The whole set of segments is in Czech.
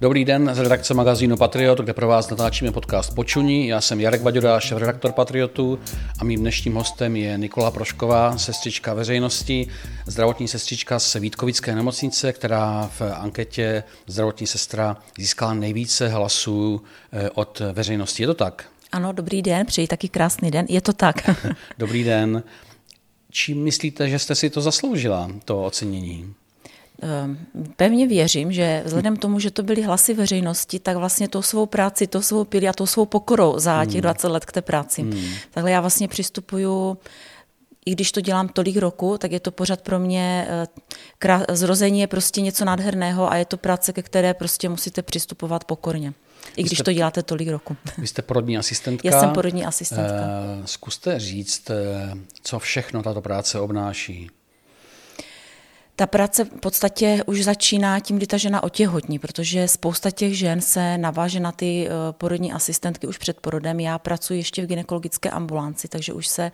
Dobrý den z redakce magazínu Patriot, kde pro vás natáčíme podcast Počuní. Já jsem Jarek Vaďura, šéf-redaktor Patriotu a mým dnešním hostem je Nikola Prošková, sestřička veřejnosti, zdravotní sestřička z Vítkovické nemocnice, která v anketě zdravotní sestra získala nejvíce hlasů eh, od veřejnosti. Je to tak? Ano, dobrý den, přeji taky krásný den. Je to tak. dobrý den. Čím myslíte, že jste si to zasloužila, to ocenění? Ehm, pevně věřím, že vzhledem k tomu, že to byly hlasy veřejnosti, tak vlastně tou svou práci, tou svou pili a tou svou pokorou za těch 20 hmm. let k té práci. Hmm. Takhle já vlastně přistupuju i když to dělám tolik roku, tak je to pořád pro mě, eh, zrození je prostě něco nádherného a je to práce, ke které prostě musíte přistupovat pokorně. I když jste, to děláte tolik roku. Vy jste porodní asistentka. Já jsem porodní asistentka. Eh, zkuste říct, eh, co všechno tato práce obnáší ta práce v podstatě už začíná tím, kdy ta žena otěhotní, protože spousta těch žen se naváže na ty eh, porodní asistentky už před porodem. Já pracuji ještě v gynekologické ambulanci, takže už se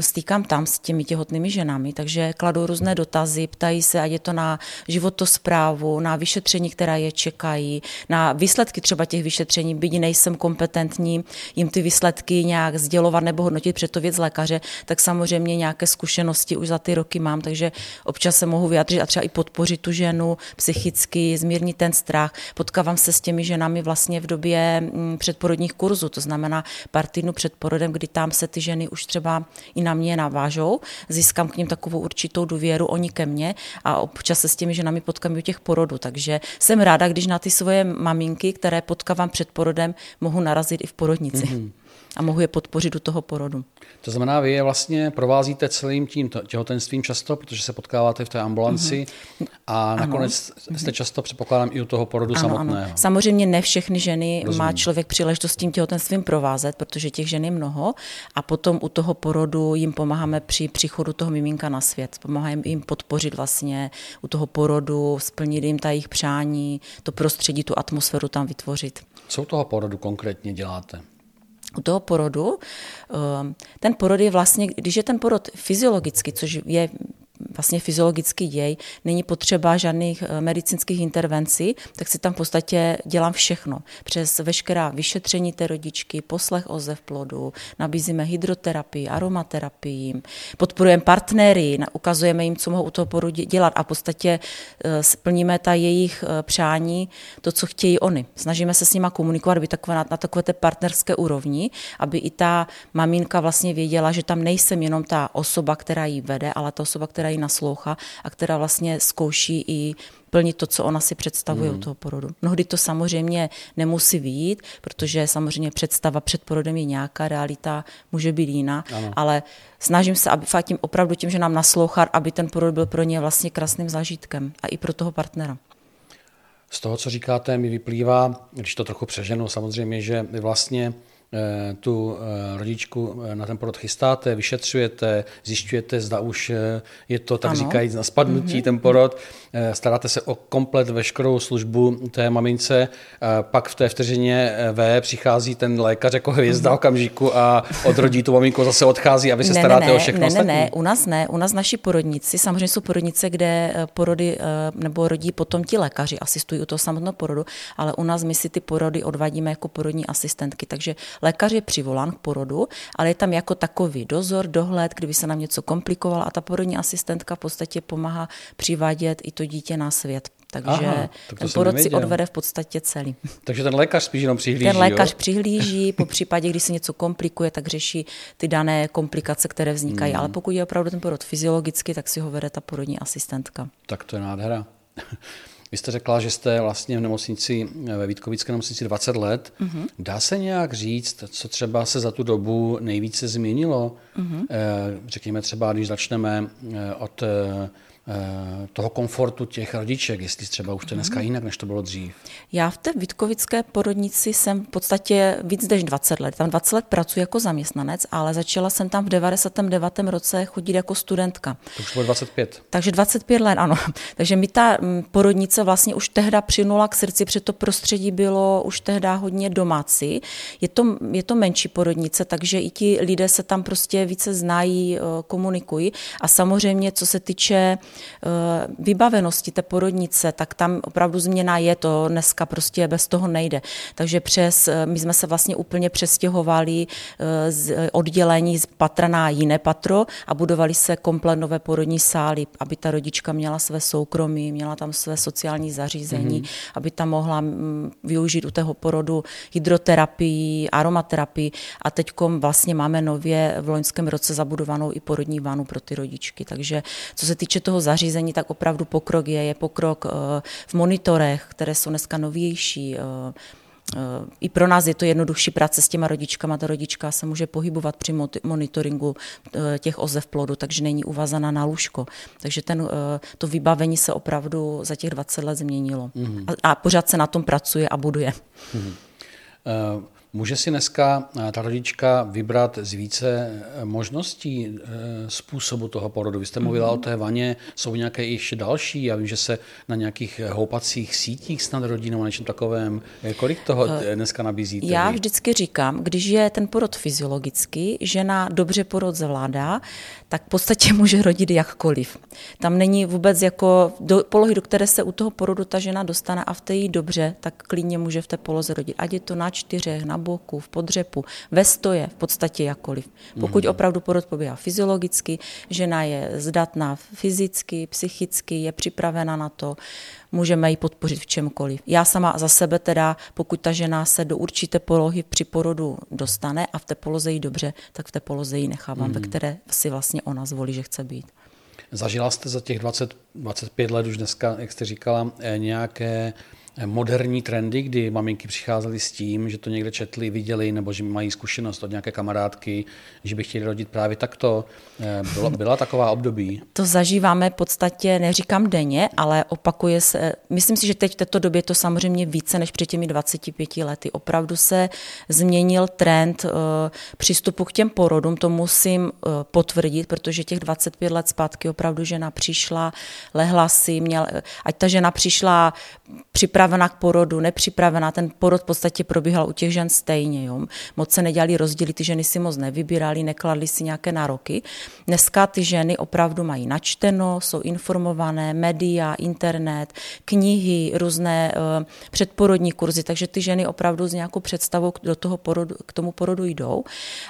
stýkám tam s těmi těhotnými ženami, takže kladou různé dotazy, ptají se, ať je to na životosprávu, na vyšetření, která je čekají, na výsledky třeba těch vyšetření, byť nejsem kompetentní jim ty výsledky nějak sdělovat nebo hodnotit před to věc lékaře, tak samozřejmě nějaké zkušenosti už za ty roky mám, takže občas se mohu vyjádřit a třeba i podpořit tu ženu psychicky, zmírnit ten strach. Potkávám se s těmi ženami vlastně v době mm, předporodních kurzů, to znamená pár týdnů před porodem, kdy tam se ty ženy už třeba i na mě navážou, získám k ním takovou určitou důvěru, oni ke mně a občas se s těmi ženami potkám u těch porodů. Takže jsem ráda, když na ty svoje maminky, které potkávám před porodem, mohu narazit i v porodnici. Mm-hmm a mohu je podpořit do toho porodu. To znamená, vy je vlastně provázíte celým tím těhotenstvím často, protože se potkáváte v té ambulanci mm-hmm. a nakonec ano. jste často, předpokládám, i u toho porodu ano, samotného. Ano. Samozřejmě ne všechny ženy Rozumím. má člověk příležitost s tím těhotenstvím provázet, protože těch žen je mnoho a potom u toho porodu jim pomáháme při příchodu toho miminka na svět. Pomáháme jim podpořit vlastně u toho porodu, splnit jim ta jejich přání, to prostředí, tu atmosféru tam vytvořit. Co u toho porodu konkrétně děláte? U toho porodu. Ehm, ten porod je vlastně, když je ten porod fyziologicky, což je vlastně fyziologický děj, není potřeba žádných eh, medicínských intervencí, tak si tam v podstatě dělám všechno. Přes veškerá vyšetření té rodičky, poslech ozev plodu, nabízíme hydroterapii, aromaterapii, podporujeme partnery, ukazujeme jim, co mohou u toho porodu dělat a v podstatě eh, splníme ta jejich eh, přání, to, co chtějí oni. Snažíme se s nima komunikovat, aby takové, na, na takové té partnerské úrovni, aby i ta maminka vlastně věděla, že tam nejsem jenom ta osoba, která ji vede, ale ta osoba, která ji naslouchá a která vlastně zkouší i plnit to, co ona si představuje mm. u toho porodu. Mnohdy to samozřejmě nemusí výjít, protože samozřejmě představa před porodem je nějaká, realita může být jiná, ano. ale snažím se, aby fakt tím, opravdu tím, že nám naslouchá, aby ten porod byl pro ně vlastně krásným zážitkem a i pro toho partnera. Z toho, co říkáte, mi vyplývá, když to trochu přeženu, samozřejmě, že vlastně tu eh, rodičku eh, na ten porod chystáte, vyšetřujete, zjišťujete, zda už je to, tak ano. říkajíc, na spadnutí mm-hmm. ten porod, staráte se o komplet veškerou službu té mamince, pak v té vteřině V přichází ten lékař jako hvězda mm-hmm. okamžiku a odrodí tu maminku, zase odchází a vy se ne, staráte ne, o všechno ne, ne, ne, u nás ne, u nás naši porodníci, samozřejmě jsou porodnice, kde porody nebo rodí potom ti lékaři, asistují u toho samotného porodu, ale u nás my si ty porody odvádíme jako porodní asistentky, takže Lékař je přivolán k porodu, ale je tam jako takový dozor, dohled, kdyby se nám něco komplikovalo a ta porodní asistentka v podstatě pomáhá přivádět i to dítě na svět. Takže Aha, tak ten porod si odvede v podstatě celý. Takže ten lékař spíš jenom přihlíží, Ten lékař jo? přihlíží, po případě, když se něco komplikuje, tak řeší ty dané komplikace, které vznikají. Hmm. Ale pokud je opravdu ten porod fyziologicky, tak si ho vede ta porodní asistentka. Tak to je nádhera. Vy jste řekla, že jste vlastně v nemocnici, ve Vítkovické nemocnici 20 let. Mm-hmm. Dá se nějak říct, co třeba se za tu dobu nejvíce změnilo? Mm-hmm. Řekněme třeba, když začneme eh, od eh, toho komfortu těch rodiček, jestli třeba už to dneska mhm. jinak, než to bylo dřív. Já v té Vítkovické porodnici jsem v podstatě víc než 20 let. Tam 20 let pracuji jako zaměstnanec, ale začala jsem tam v 99. roce chodit jako studentka. To už bylo 25. Takže 25 let, ano. Takže mi ta mm, porodnice vlastně už tehda přinula k srdci, protože to prostředí bylo už tehda hodně domácí. Je to, je to menší porodnice, takže i ti lidé se tam prostě více znají, eh, komunikují. A samozřejmě, co se týče vybavenosti té porodnice, tak tam opravdu změna je to, dneska prostě bez toho nejde. Takže přes, my jsme se vlastně úplně přestěhovali z oddělení z patra na jiné patro a budovali se komplet nové porodní sály, aby ta rodička měla své soukromí, měla tam své sociální zařízení, mm-hmm. aby tam mohla mm, využít u toho porodu hydroterapii, aromaterapii a teď vlastně máme nově v loňském roce zabudovanou i porodní vanu pro ty rodičky. Takže co se týče toho zařízení, tak opravdu pokrok je, je pokrok eh, v monitorech, které jsou dneska novější, eh, i pro nás je to jednodušší práce s těma rodičkama. Ta rodička se může pohybovat při monitoringu eh, těch ozev plodu, takže není uvazaná na lůžko. Takže ten, eh, to vybavení se opravdu za těch 20 let změnilo. Mm-hmm. A, a pořád se na tom pracuje a buduje. Mm-hmm. Uh... Může si dneska eh, ta rodička vybrat z více eh, možností eh, způsobu toho porodu? Vy jste mluvila mm-hmm. o té vaně, jsou nějaké ještě další? Já vím, že se na nějakých houpacích sítích snad rodí nebo něčem takovém. Kolik toho dneska nabízíte? Já vždycky říkám, když je ten porod fyziologický, žena dobře porod zvládá, tak v podstatě může rodit jakkoliv. Tam není vůbec jako do, polohy, do které se u toho porodu ta žena dostane a v té jí dobře, tak klidně může v té poloze rodit. Ať je to na čtyřech, na boku, v podřepu, ve stoje, v podstatě jakkoliv. Pokud mhm. opravdu porod pobíhá fyziologicky, žena je zdatná fyzicky, psychicky, je připravena na to, můžeme ji podpořit v čemkoliv. Já sama za sebe teda, pokud ta žena se do určité polohy při porodu dostane a v té poloze jí dobře, tak v té poloze ji nechávám, mm. ve které si vlastně ona zvolí, že chce být. Zažila jste za těch 20, 25 let už dneska, jak jste říkala, eh, nějaké moderní trendy, kdy maminky přicházely s tím, že to někde četli, viděli, nebo že mají zkušenost od nějaké kamarádky, že by chtěli rodit právě takto. Eh, byla, byla taková období? To zažíváme v podstatě, neříkám denně, ale opakuje se. Myslím si, že teď v této době to samozřejmě více než před těmi 25 lety. Opravdu se změnil trend uh, přístupu k těm porodům, to musím uh, potvrdit, protože těch 25 let zpátky opravdu žena přišla, lehla si, měl, ať ta žena přišla připravena připravená k porodu, nepřipravená, ten porod v podstatě probíhal u těch žen stejně. Jo. Moc se nedělali rozdíly, ty ženy si moc nevybírali, nekladly si nějaké nároky. Dneska ty ženy opravdu mají načteno, jsou informované, média, internet, knihy, různé uh, předporodní kurzy, takže ty ženy opravdu s nějakou představou do toho porodu, k tomu porodu jdou.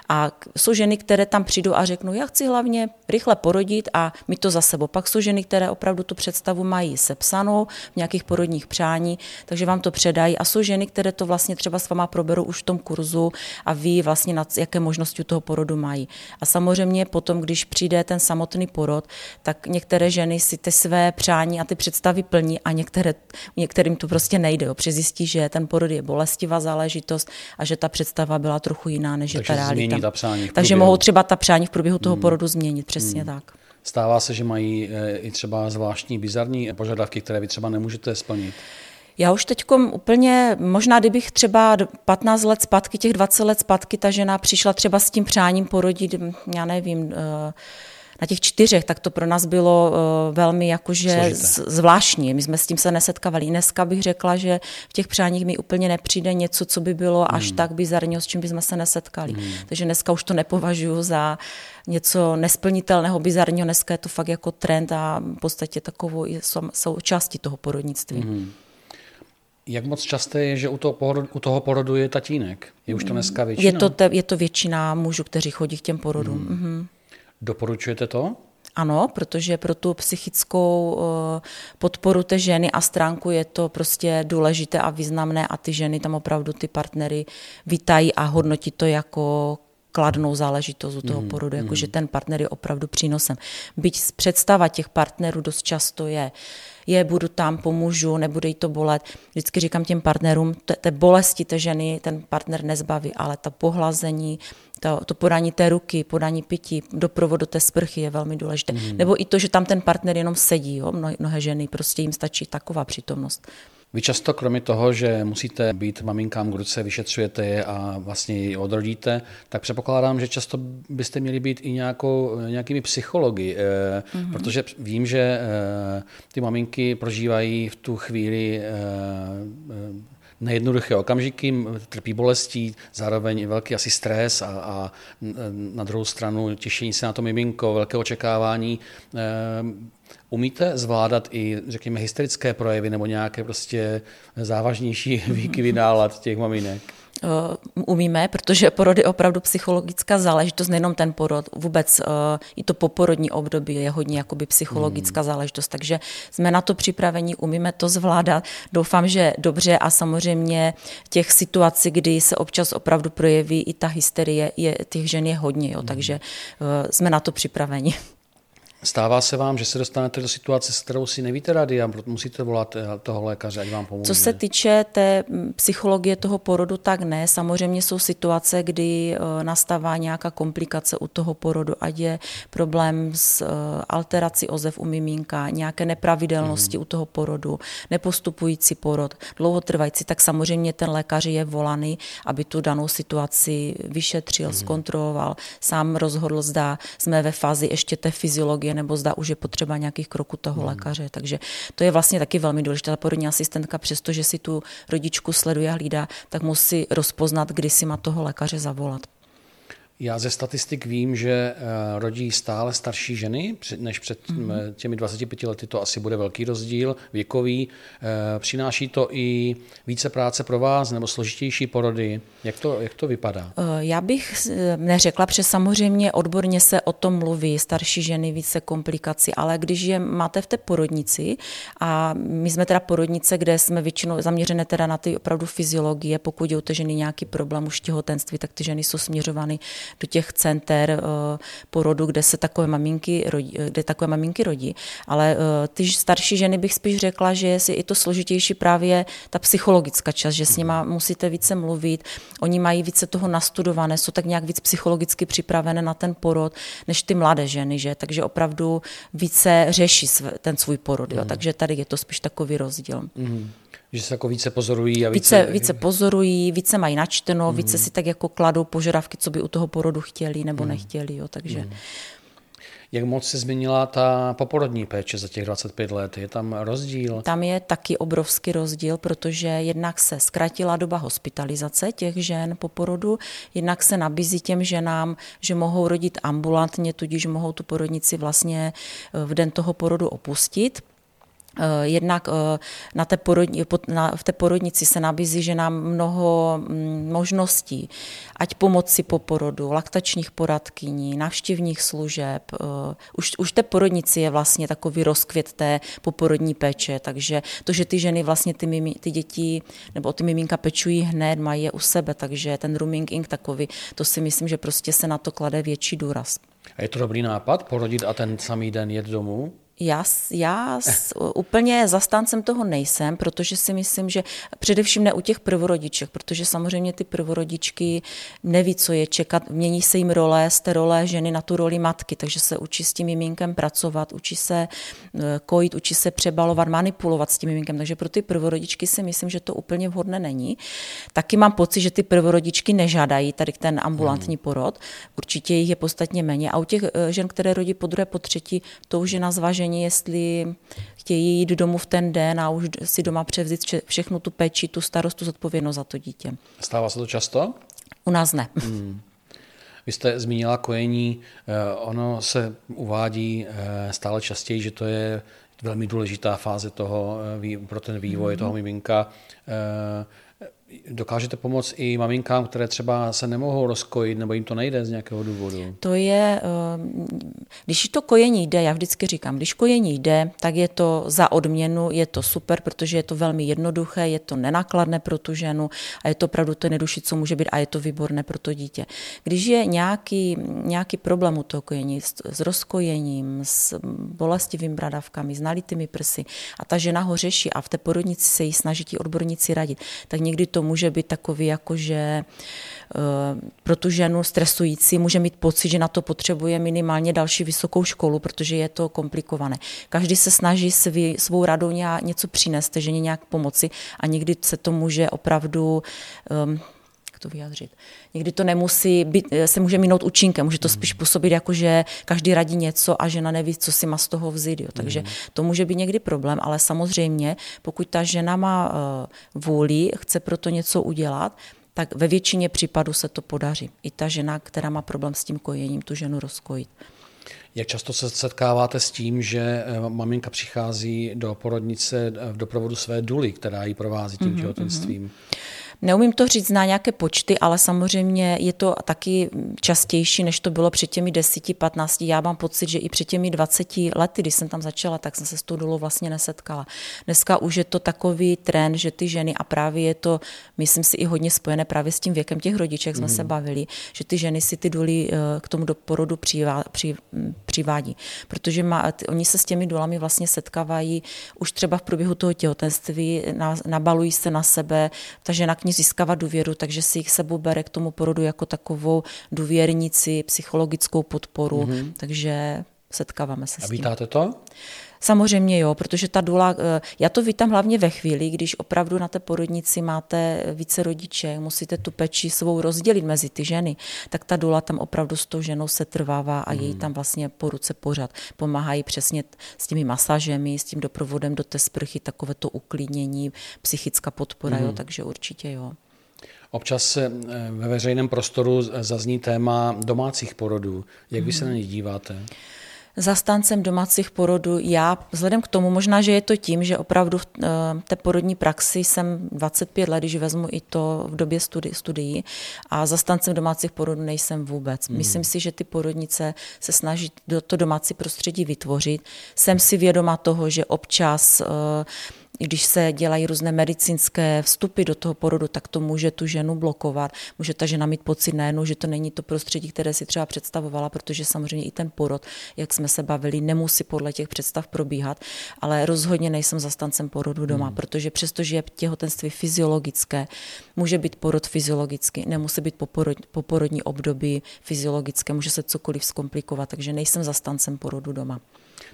A jsou ženy, které tam přijdou a řeknou, já chci hlavně rychle porodit a mi to za sebou. Pak jsou ženy, které opravdu tu představu mají sepsanou v nějakých porodních přání takže vám to předají. A jsou ženy, které to vlastně třeba s váma proberou už v tom kurzu a ví vlastně, nad jaké možnosti u toho porodu mají. A samozřejmě potom, když přijde ten samotný porod, tak některé ženy si ty své přání a ty představy plní a některé, některým to prostě nejde. Jo. Přizjistí, že ten porod je bolestivá záležitost a že ta představa byla trochu jiná, než Takže je ta realita. Ta přání Takže mohou třeba ta přání v průběhu toho hmm. porodu změnit, přesně hmm. tak. Stává se, že mají eh, i třeba zvláštní bizarní požadavky, které vy třeba nemůžete splnit. Já už teď úplně, možná kdybych třeba 15 let zpátky, těch 20 let zpátky, ta žena přišla třeba s tím přáním porodit, já nevím, eh, na těch čtyřech, tak to pro nás bylo eh, velmi jakože zvláštní. My jsme s tím se nesetkávali. Dneska bych řekla, že v těch přáních mi úplně nepřijde něco, co by bylo až hmm. tak bizarního, s čím bychom se nesetkali. Hmm. Takže dneska už to nepovažuji za něco nesplnitelného, bizarního. Dneska je to fakt jako trend a v podstatě takovou jsou části toho porodnictví. Hmm. Jak moc časté je, že u toho, porodu, u toho porodu je tatínek? Je už to dneska většina? Je to, te, je to většina mužů, kteří chodí k těm porodům. Hmm. Mm-hmm. Doporučujete to? Ano, protože pro tu psychickou eh, podporu té ženy a stránku je to prostě důležité a významné a ty ženy tam opravdu ty partnery vítají a hodnotí to jako kladnou záležitost u toho mm, porodu, jakože mm. ten partner je opravdu přínosem. Byť představa těch partnerů dost často je, je, budu tam, pomůžu, nebude jí to bolet. Vždycky říkám těm partnerům, té bolesti té ženy ten partner nezbaví, ale ta pohlazení, to, to podání té ruky, podání pití, doprovodu té sprchy je velmi důležité. Mm. Nebo i to, že tam ten partner jenom sedí, jo? Mnohé, mnohé ženy, prostě jim stačí taková přítomnost. Vy často kromě toho, že musíte být maminkám k ruce, vyšetřujete je a vlastně ji odrodíte, tak předpokládám, že často byste měli být i nějakou, nějakými psychologi, mm-hmm. protože vím, že eh, ty maminky prožívají v tu chvíli eh, nejednoduché okamžiky, trpí bolestí, zároveň velký asi stres a, a na druhou stranu těšení se na to miminko, velké očekávání. Umíte zvládat i, řekněme, hysterické projevy nebo nějaké prostě závažnější výkyvy nálad těch maminek? Eh, umíme, protože porod je opravdu psychologická záležitost, nejenom ten porod, vůbec uh, i to poporodní období je hodně jakoby psychologická hmm. záležitost, takže jsme na to připraveni, umíme to zvládat. Doufám, že dobře a samozřejmě těch situací, kdy se občas opravdu projeví i ta hysterie, je, těch žen je hodně, jo, hmm. takže uh, jsme na to připraveni. Stává se vám, že se dostanete do situace, s kterou si nevíte rady a musíte volat eh, toho lékaře, ať vám pomůže? Co se týče té mm, psychologie toho porodu, tak ne. Samozřejmě jsou situace, kdy eh, nastává nějaká komplikace u toho porodu, ať je problém s eh, alterací ozev u miminka, nějaké nepravidelnosti mm. u toho porodu, nepostupující porod, dlouhotrvající, tak samozřejmě ten lékař je volaný, aby tu danou situaci vyšetřil, mm. zkontroloval, sám rozhodl, zda jsme ve fázi ještě té fyziologie nebo zda už je potřeba nějakých kroků toho hmm. lékaře. Takže to je vlastně taky velmi důležité. Ta porodní asistentka, přestože si tu rodičku sleduje a hlídá, tak musí rozpoznat, kdy si má toho lékaře zavolat. Já ze statistik vím, že eh, rodí stále starší ženy, než před mm-hmm. těmi 25 lety to asi bude velký rozdíl věkový. Eh, přináší to i více práce pro vás nebo složitější porody? Jak to, jak to vypadá? Já bych neřekla, protože samozřejmě odborně se o tom mluví, starší ženy více komplikací, ale když je máte v té porodnici a my jsme teda porodnice, kde jsme většinou zaměřené teda na ty opravdu fyziologie, pokud je u té ženy nějaký problém už těhotenství, tak ty ženy jsou směřovány do těch center eh, porodu, kde se takové maminky rodí, eh, kde takové maminky rodí. Ale eh, ty starší ženy bych spíš řekla, že je i to složitější právě ta psychologická část, že s nima musíte více mluvit, oni mají více toho nastudované, jsou tak nějak víc psychologicky připravené na ten porod, než ty mladé ženy, že? Takže opravdu více řeší ten svůj porod, jo? Mm. takže tady je to spíš takový rozdíl. Mm. Že se jako více pozorují a více... Více, více pozorují, více mají načteno, mm. více si tak jako kladou požadavky, co by u toho porodu chtěli nebo mm. nechtěli. Jo, takže... Mm. Jak moc se změnila ta poporodní péče za těch 25 let? Je tam rozdíl? Tam je taky obrovský rozdíl, protože jednak se zkrátila doba hospitalizace těch žen po porodu, jednak se nabízí těm ženám, že mohou rodit ambulantně, tudíž mohou tu porodnici vlastně v den toho porodu opustit Eh, jednak eh, na té porodni, na, v té porodnici se nabízí, že nám mnoho mm, možností, ať pomoci po porodu, laktačních poradkyní, návštěvních služeb. Eh, už, už té porodnici je vlastně takový rozkvět té poporodní péče, takže to, že ty ženy vlastně ty, mimi, ty děti nebo ty miminka pečují hned, mají je u sebe, takže ten rooming ink takový, to si myslím, že prostě se na to klade větší důraz. A je to dobrý nápad porodit a ten samý den jet domů? Já, já s, úplně zastáncem toho nejsem, protože si myslím, že především ne u těch prvorodiček, protože samozřejmě ty prvorodičky neví, co je čekat, mění se jim role z té role ženy na tu roli matky, takže se učí s tím miminkem pracovat, učí se eh, kojit, učí se přebalovat, manipulovat s tím miminkem, takže pro ty prvorodičky si myslím, že to úplně vhodné není. Taky mám pocit, že ty prvorodičky nežádají tady ten ambulantní hmm. porod, určitě jich je podstatně méně a u těch eh, žen, které rodí po druhé, po třetí, to už je na zvažení jestli chtějí jít domů v ten den a už si doma převzít všechnu tu péči, tu starost, tu zodpovědnost za to dítě. Stává se to často? U nás ne. Hmm. Vy jste zmínila kojení, eh, ono se uvádí eh, stále častěji, že to je velmi důležitá fáze toho, pro ten vývoj mm. toho miminka. Dokážete pomoct i maminkám, které třeba se nemohou rozkojit nebo jim to nejde z nějakého důvodu? To je, eh, když to kojení jde, já vždycky říkám, když kojení jde, tak je to za odměnu, je to super, protože je to velmi jednoduché, je to nenákladné pro tu ženu a je to opravdu to nejdušší, co může být a je to výborné pro to dítě. Když je nějaký, nějaký problém u toho kojení s, s rozkojením, s bolestivými bradavkami, s nalitými prsy a ta žena ho řeší a v té porodnici se jí snaží ti odborníci radit, tak někdy to může být takový, jako že eh, pro tu ženu stresující může mít pocit, že na to potřebuje minimálně další vysokou školu, protože je to komplikované. Každý se snaží svý, svou radou něco přinést, ženě nějak pomoci a někdy se to může opravdu um, to vyjádřit. Někdy to nemusí být, se může minout účinkem, může to hmm. spíš působit jako, že každý radí něco a žena neví, co si má z toho vzít. Jo. Takže hmm. to může být někdy problém, ale samozřejmě, pokud ta žena má uh, vůli, chce pro to něco udělat, tak ve většině případů se to podaří. I ta žena, která má problém s tím kojením, tu ženu rozkojit. Jak často se setkáváte s tím, že eh, maminka přichází do porodnice v doprovodu své duly, která ji provází tím mm-hmm, těhotenstvím? Mm-hmm. Neumím to říct na nějaké počty, ale samozřejmě je to taky častější, než to bylo před těmi 10-15. Já mám pocit, že i před těmi 20 lety, když jsem tam začala, tak jsem se s tou dolou vlastně nesetkala. Dneska už je to takový trend, že ty ženy, a právě je to, myslím si, i hodně spojené právě s tím věkem těch rodiček, jsme mm. se bavili, že ty ženy si ty doly eh, k tomu do porodu přivá, při, přivádí. Protože má, ty, oni se s těmi dolami vlastně setkávají už třeba v průběhu toho těhotenství, na, nabalují se na sebe, ta žena k ní získávat důvěru, takže si jich sebou bere k tomu porodu jako takovou důvěrnici, psychologickou podporu, mm-hmm. takže setkáváme se A s tím. vítáte to? Samozřejmě jo, protože ta dula, eh, já to vítám hlavně ve chvíli, když opravdu na té porodnici máte více rodiče, musíte tu peči svou rozdělit mezi ty ženy, tak ta dula tam opravdu s tou ženou se trvává a její hmm. tam vlastně po ruce pořád. Pomáhají přesně s těmi masážemi, s tím doprovodem do té sprchy, takové to uklidnění, psychická podpora, mm. jo, hmm. takže určitě jo. Občas se eh, ve veřejném prostoru zazní téma domácích porodů. Jak vy se na ně díváte? Zastáncem domácích porodů. Já vzhledem k tomu, možná, že je to tím, že opravdu v eh, té porodní praxi jsem 25 let, když vezmu i to v době studi- studií a zastáncem domácích porodů nejsem vůbec. Hmm. Myslím si, že ty porodnice se snaží do to domácí prostředí vytvořit. Jsem si vědoma toho, že občas uh, když se dělají různé medicínské vstupy do toho porodu, tak to může tu ženu blokovat. Může ta žena mít pocit najednou, že to není to prostředí, které si třeba představovala, protože samozřejmě i ten porod, jak jsme se bavili, nemusí podle těch představ probíhat, ale rozhodně nejsem zastancem porodu doma, hmm. protože přestože je těhotenství fyziologické, může být porod fyziologicky, nemusí být poporod, poporodní období fyziologické, může se cokoliv zkomplikovat, takže nejsem zastancem porodu doma.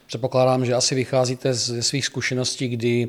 Předpokládám, že asi vycházíte ze svých zkušeností, kdy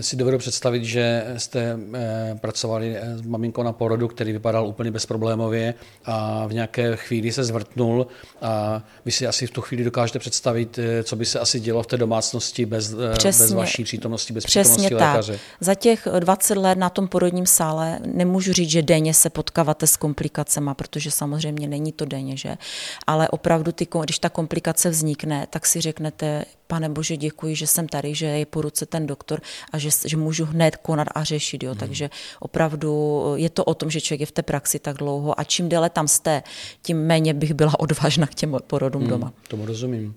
si dovedu představit, že jste eh, pracovali eh, s maminkou na porodu, který vypadal úplně bezproblémově a v nějaké chvíli se zvrtnul a vy si asi v tu chvíli dokážete představit, eh, co by se asi dělo v té domácnosti bez, Přesně. bez vaší přítomnosti, bez Přesně přítomnosti tak. lékaře. Za těch 20 let na tom porodním sále nemůžu říct, že denně se potkáváte s komplikacemi, protože samozřejmě není to denně, že? Ale opravdu, ty, když ta komplikace vznikne, tak si řeknete, pane bože, děkuji, že jsem tady, že je po ruce ten doktor a že, že můžu hned konat a řešit. Jo. Hmm. Takže opravdu je to o tom, že člověk je v té praxi tak dlouho a čím déle tam jste, tím méně bych byla odvážna k těm porodům hmm, doma. Tomu rozumím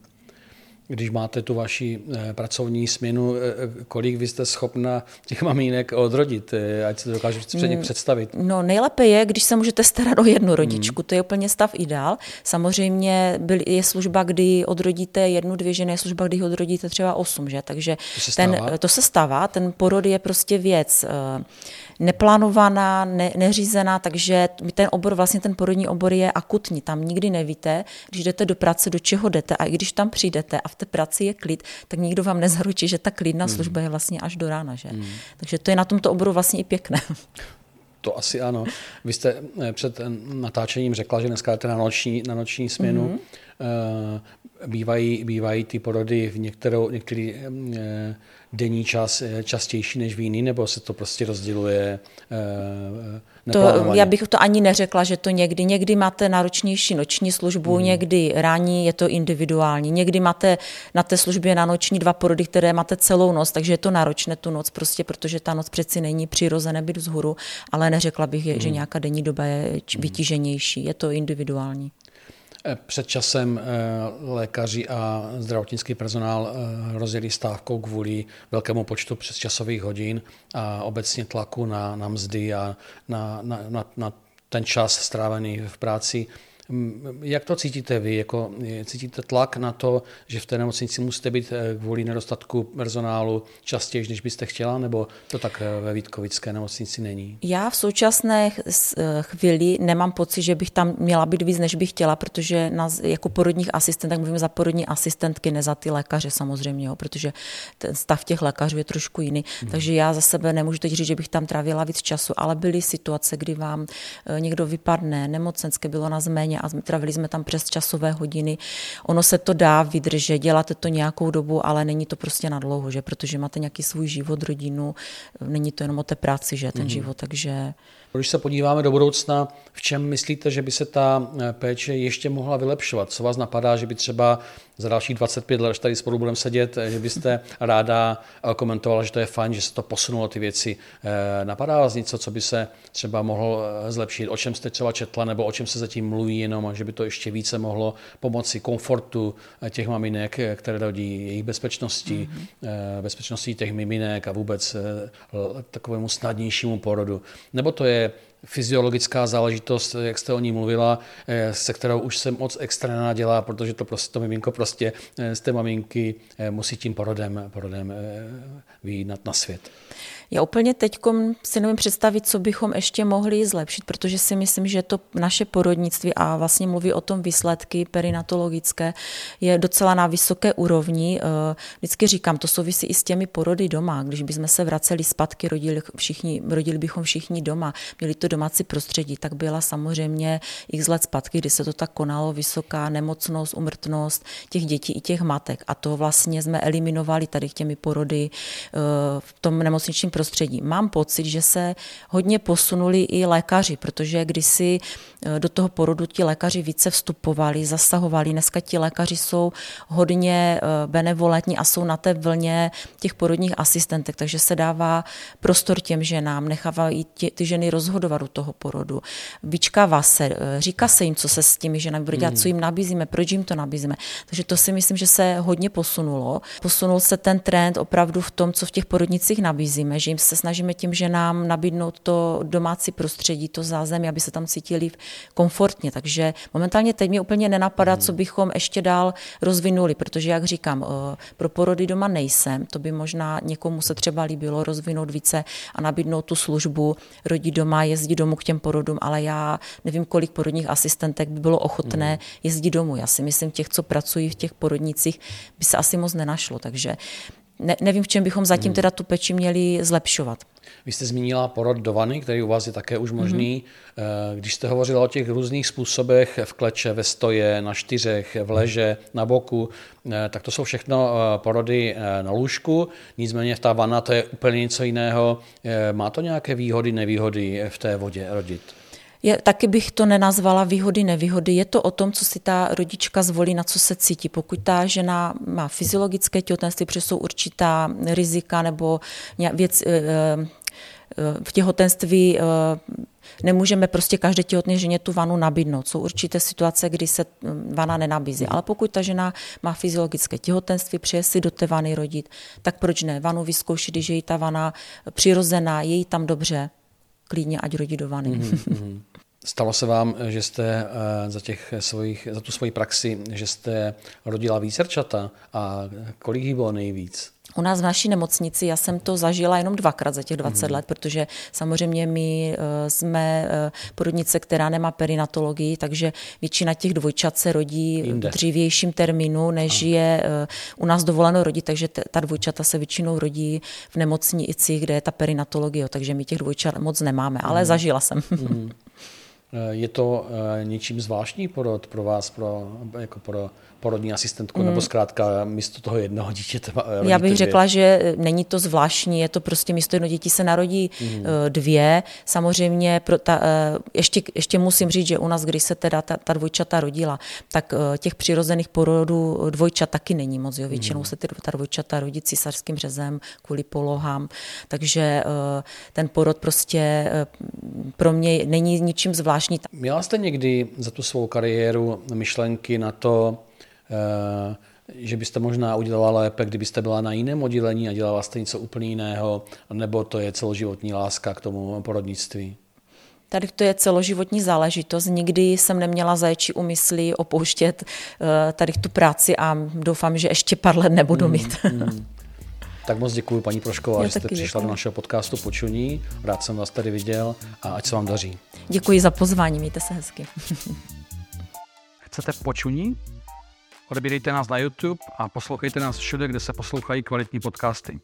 když máte tu vaši eh, pracovní směnu, eh, eh, kolik vy jste schopna těch mamínek odrodit, ať si to dokážu předně mm, představit? No nejlépe je, když se můžete starat o jednu rodičku, hmm. to je úplně stav ideál. Samozřejmě je služba, kdy odrodíte jednu, dvě ženy, je služba, kdy odrodíte třeba osm, že? Takže to se, ten, to se stává, ten porod je prostě věc neplánovaná, ne, neřízená, takže ten obor, vlastně ten porodní obor je akutní, tam nikdy nevíte, když jdete do práce, do čeho jdete a i když tam přijdete a v té práci je klid, tak nikdo vám nezaručí, že ta klidná hmm. služba je vlastně až do rána. Že? Hmm. Takže to je na tomto oboru vlastně i pěkné. To asi ano. Vy jste eh, před eh, natáčením řekla, že dneska jdete na noční, na noční směnu. Mm-hmm. Bývají, bývají ty porody v některou, některý denní čas častější než v jiný, nebo se to prostě rozděluje to, já bych to ani neřekla, že to někdy. Někdy máte náročnější noční službu, mm. někdy ranní, je to individuální. Někdy máte na té službě na noční dva porody, které máte celou noc, takže je to náročné tu noc, prostě protože ta noc přeci není přirozené být vzhůru, ale neřekla bych, mm. že hmm. nějaká denní doba je hmm. vytíženější. Je to individuální. Eh, před časem eh, lékaři a zdravotnický personál eh, rozjeli stávkou kvůli velkému počtu přesčasových hodin a obecně tlaku na, na mzdy a na, na, na, na ten čas strávený v práci. Jak to cítíte vy? Jako, cítíte tlak na to, že v té nemocnici musíte být eh, kvůli nedostatku personálu častěji, než byste chtěla, nebo to tak eh, ve Vítkovické nemocnici není? Já v současné eh, chvíli nemám pocit, že bych tam měla být víc, než bych chtěla, protože na, jako porodních asistentek mluvím za porodní asistentky, ne za ty lékaře samozřejmě, jo, protože ten stav těch lékařů je trošku jiný. Hmm. Takže já za sebe nemůžu teď říct, že bych tam trávila víc času, ale byly situace, kdy vám někdo vypadne, nemocenské bylo na zméně a travili jsme tam přes časové hodiny. Ono se to dá vydržet, děláte to nějakou dobu, ale není to prostě na dlouho, že? protože máte nějaký svůj život, rodinu, není to jenom o té práci, že ten mm-hmm. život, takže když se podíváme do budoucna, v čem myslíte, že by se ta eh, péče ještě mohla vylepšovat? Co vás napadá, že by třeba za dalších 25 let, až tady spolu budeme sedět, eh, že byste ráda eh, komentovala, že to je fajn, že se to posunulo ty věci. Napadá vás něco, co by se třeba mohlo zlepšit? O čem jste třeba četla, nebo o čem se zatím mluví jenom, a že by to ještě více mohlo pomoci komfortu těch maminek, které rodí, jejich bezpečnosti, mm-hmm. bezpečnosti těch miminek a vůbec takovému snadnějšímu porodu? Nebo to je fyziologická záležitost, jak jste o ní mluvila, eh, se kterou už se moc extra dělá, protože to, prostě, to miminko prostě eh, z té maminky eh, musí tím porodem, porodem vyjít na svět. Já úplně teď si nevím představit, co bychom ještě mohli zlepšit, protože si myslím, že to naše porodnictví a vlastně mluví o tom výsledky perinatologické je docela na vysoké úrovni. Vždycky říkám, to souvisí i s těmi porody doma. Když bychom se vraceli zpátky, rodili, všichni, rodili bychom všichni doma, měli to domácí prostředí, tak byla samozřejmě x let zpátky, kdy se to tak konalo, vysoká nemocnost, umrtnost těch dětí i těch matek. A to vlastně jsme eliminovali tady těmi porody eh, v tom nemocničním prostředí. Mám pocit, že se hodně posunuli i lékaři, protože kdysi eh, do toho porodu ti lékaři více vstupovali, zasahovali. Dneska ti lékaři jsou hodně eh, benevolentní a jsou na té vlně těch porodních asistentek, takže se dává prostor těm ženám, nechávají ty, ty ženy rozhodovat u toho porodu. Vyčkává se, eh, říká se jim, co se s těmi ženami bude dělat, co jim nabízíme, proč jim to nabízíme. Takže to si myslím, že se hodně posunulo. Posunul se ten trend opravdu v tom, co v těch porodnicích nabízíme, že jim se snažíme tím, že nám nabídnout to domácí prostředí, to zázemí, aby se tam cítili komfortně. Takže momentálně teď mi úplně nenapadá, co bychom ještě dál rozvinuli, protože, jak říkám, eh, pro porody doma nejsem. To by možná někomu se třeba líbilo rozvinout více a nabídnout tu službu, rodí doma, jezdit domů k těm porodům, ale já nevím, kolik porodních asistentek by bylo ochotné hmm. jezdit domů. Já si myslím, těch, co pracují v těch porodnicích, by se asi moc nenašlo. Takže ne, nevím, v čem bychom zatím hmm. teda tu peči měli zlepšovat. Vy jste zmínila porod do vany, který u vás je také už možný. Mm-hmm. Když jste hovořila o těch různých způsobech v kleče, ve stoje, na čtyřech, v leže, na boku, eh, tak to jsou všechno eh, porody na lůžku. Nicméně v ta vana to je úplně něco jiného. Má to nějaké výhody, nevýhody v té vodě rodit? Je, taky bych to nenazvala výhody, nevýhody. Je to o tom, co si ta rodička zvolí, na co se cítí. Pokud ta žena má fyziologické těhotenství, protože jsou určitá rizika nebo věc, eh, eh, v těhotenství eh, nemůžeme prostě každé těhotné ženě tu vanu nabídnout. Jsou určité situace, kdy se hm, vana nenabízí. Ale pokud ta žena má fyziologické těhotenství, přeje si do té vany rodit, tak proč ne? Vanu vyzkoušet, když je jí ta vana přirozená, je jí tam dobře, klidně ať rodí do vany. Mm-hmm. Stalo se vám, že jste eh, za, těch svojich, za tu svoji praxi, že jste rodila vícerčata a kolik jich bylo nejvíc? U nás v naší nemocnici, já jsem to zažila jenom dvakrát za těch 20 mm. let, protože samozřejmě my eh, jsme eh, porodnice, která nemá perinatologii, takže většina těch dvojčat se rodí Jinde. v dřívějším termínu, než a. je u nás dovoleno rodit, takže ta dvojčata se většinou rodí v nemocnici, kde je ta perinatologie, takže my těch dvojčat moc nemáme, ale mm. zažila jsem. Mm. Je to něčím zvláštní porod pro vás, pro, jako pro porodní asistentku, mm. nebo zkrátka místo toho jednoho dítěte Já bych řekla, dvě. že není to zvláštní, je to prostě místo jedno dětí se narodí mm. dvě. Samozřejmě pro ta, ještě, ještě musím říct, že u nás, když se teda ta, ta dvojčata rodila, tak těch přirozených porodů dvojčat taky není moc. Jo. Většinou mm. se ty, ta dvojčata rodí císařským řezem kvůli polohám, takže ten porod prostě pro mě není ničím zvláštní. Měla jste někdy za tu svou kariéru myšlenky na to, Eh, že byste možná udělala lépe, kdybyste byla na jiném oddělení a dělala jste něco úplně jiného, nebo to je celoživotní láska k tomu porodnictví? Tady to je celoživotní záležitost. Nikdy jsem neměla zaječí úmysly opouštět eh, tady tu práci a doufám, že ještě pár let nebudu mít. Mm, mm. Tak moc děkuji, paní Prošková, že jste přišla děkuji. do našeho podcastu Počuní. Rád jsem vás tady viděl a ať se vám daří. Děkuji za pozvání, mějte se hezky. Chcete Počuní? Odebírejte nás na YouTube a poslouchejte nás všude, kde se poslouchají kvalitní podcasty.